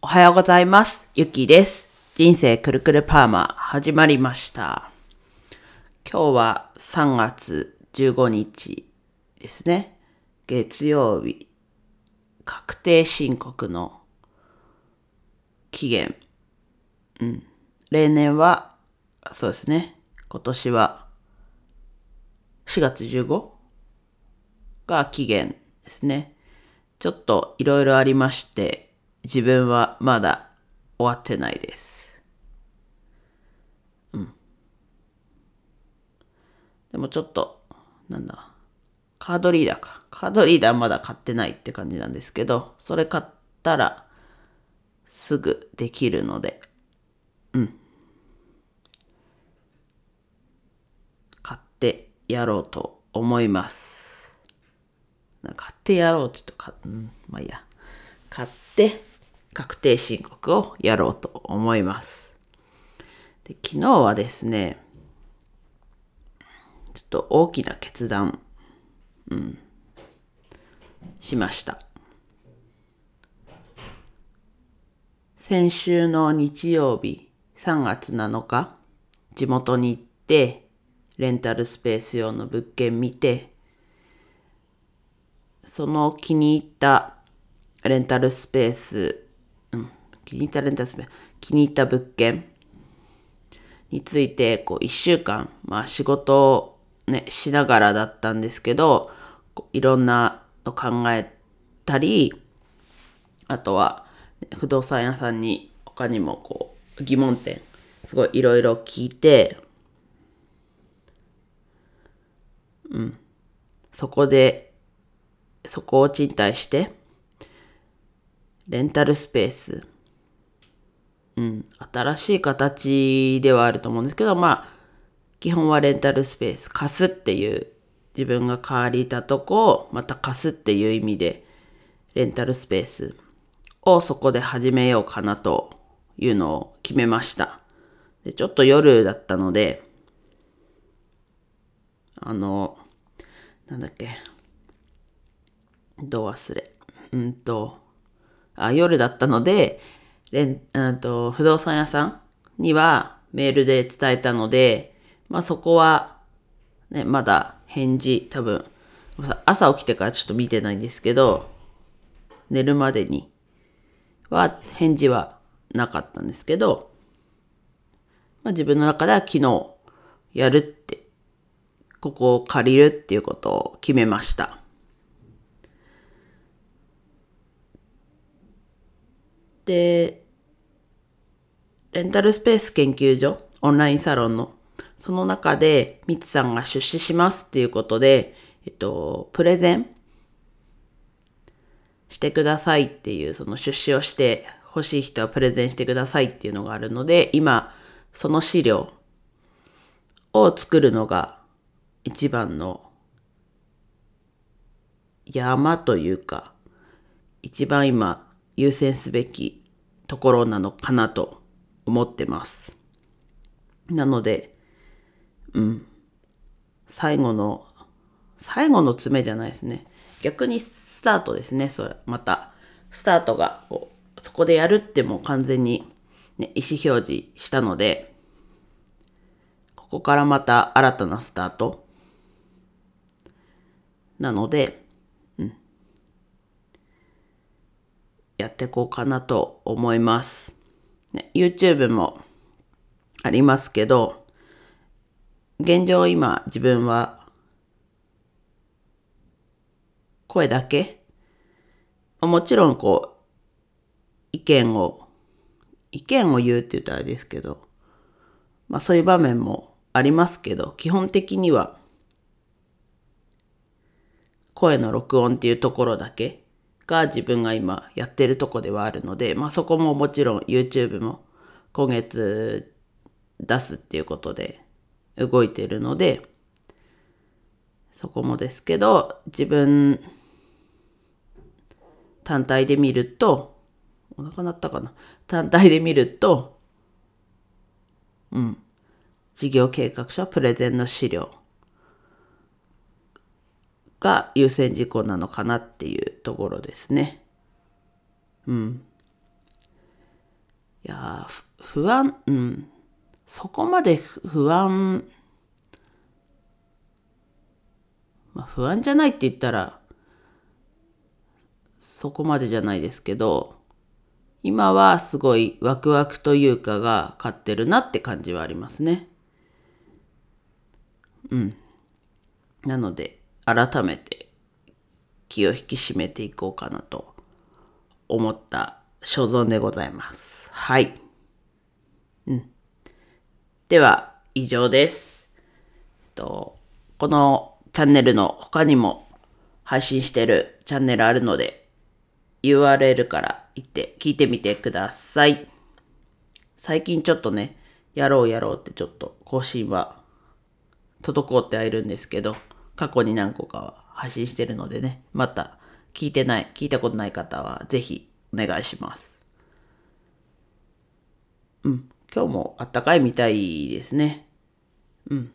おはようございます。ゆきです。人生くるくるパーマ始まりました。今日は3月15日ですね。月曜日。確定申告の期限。うん。例年は、そうですね。今年は4月 15? が期限ですね。ちょっといろいろありまして、自分はまだ終わってないです。うん。でもちょっと、なんだ、カードリーダーか。カードリーダーまだ買ってないって感じなんですけど、それ買ったらすぐできるので、うん。買ってやろうと思います。買ってやろうって言うとか、うん、まあいいや。買って確定申告をやろうと思います。で昨日はですね、ちょっと大きな決断、うん、しました。先週の日曜日3月7日、地元に行って、レンタルスペース用の物件見て、その気に入ったレンタルスペース、気に入ったレンタルスペース、気に入った物件について、こう、一週間、まあ仕事をね、しながらだったんですけど、いろんなの考えたり、あとは、不動産屋さんに他にもこう、疑問点、すごいいろいろ聞いて、うん、そこで、そこを賃貸して、レンタルスペース。うん。新しい形ではあると思うんですけど、まあ、基本はレンタルスペース。貸すっていう、自分が借りたとこを、また貸すっていう意味で、レンタルスペースをそこで始めようかなというのを決めました。で、ちょっと夜だったので、あの、なんだっけ、どう忘れ。うんと、あ夜だったので、レンうんと不動産屋さんにはメールで伝えたので、まあそこは、ね、まだ返事、多分、朝起きてからちょっと見てないんですけど、寝るまでには返事はなかったんですけど、まあ、自分の中では昨日やるって、ここを借りるっていうことを決めました。で、レンタルスペース研究所、オンラインサロンの、その中で、みつさんが出資しますっていうことで、えっと、プレゼンしてくださいっていう、その出資をして欲しい人はプレゼンしてくださいっていうのがあるので、今、その資料を作るのが一番の山というか、一番今優先すべきところなのかなと思ってます。なので、うん。最後の、最後の詰めじゃないですね。逆にスタートですね。それ、また、スタートがこう、そこでやるってもう完全に、ね、意思表示したので、ここからまた新たなスタート。なので、やっていこうかなと思います。ね、YouTube もありますけど、現状今自分は声だけもちろんこう意見を意見を言うって言ったらあれですけどまあそういう場面もありますけど基本的には声の録音っていうところだけが自分が今やってるとこではあるので、まあそこももちろん YouTube も今月出すっていうことで動いてるので、そこもですけど、自分単体で見ると、お腹鳴ったかな？単体で見ると、うん、事業計画書、プレゼンの資料が優先事項なのかなっていうところですね。うん。いや不安、うん。そこまで不安、まあ、不安じゃないって言ったら、そこまでじゃないですけど、今はすごいワクワクというかが勝ってるなって感じはありますね。うん。なので、改めて気を引き締めていこうかなと思った所存でございます。はい。うん。では、以上です。とこのチャンネルの他にも配信してるチャンネルあるので、URL から行って聞いてみてください。最近ちょっとね、やろうやろうってちょっと更新は滞ってはいるんですけど、過去に何個かは配信してるのでね、また聞いてない、聞いたことない方はぜひお願いします。うん、今日もあったかいみたいですね。うん。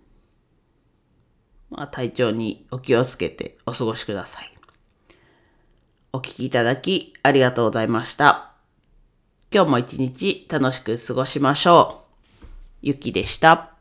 まあ体調にお気をつけてお過ごしください。お聴きいただきありがとうございました。今日も一日楽しく過ごしましょう。ゆきでした。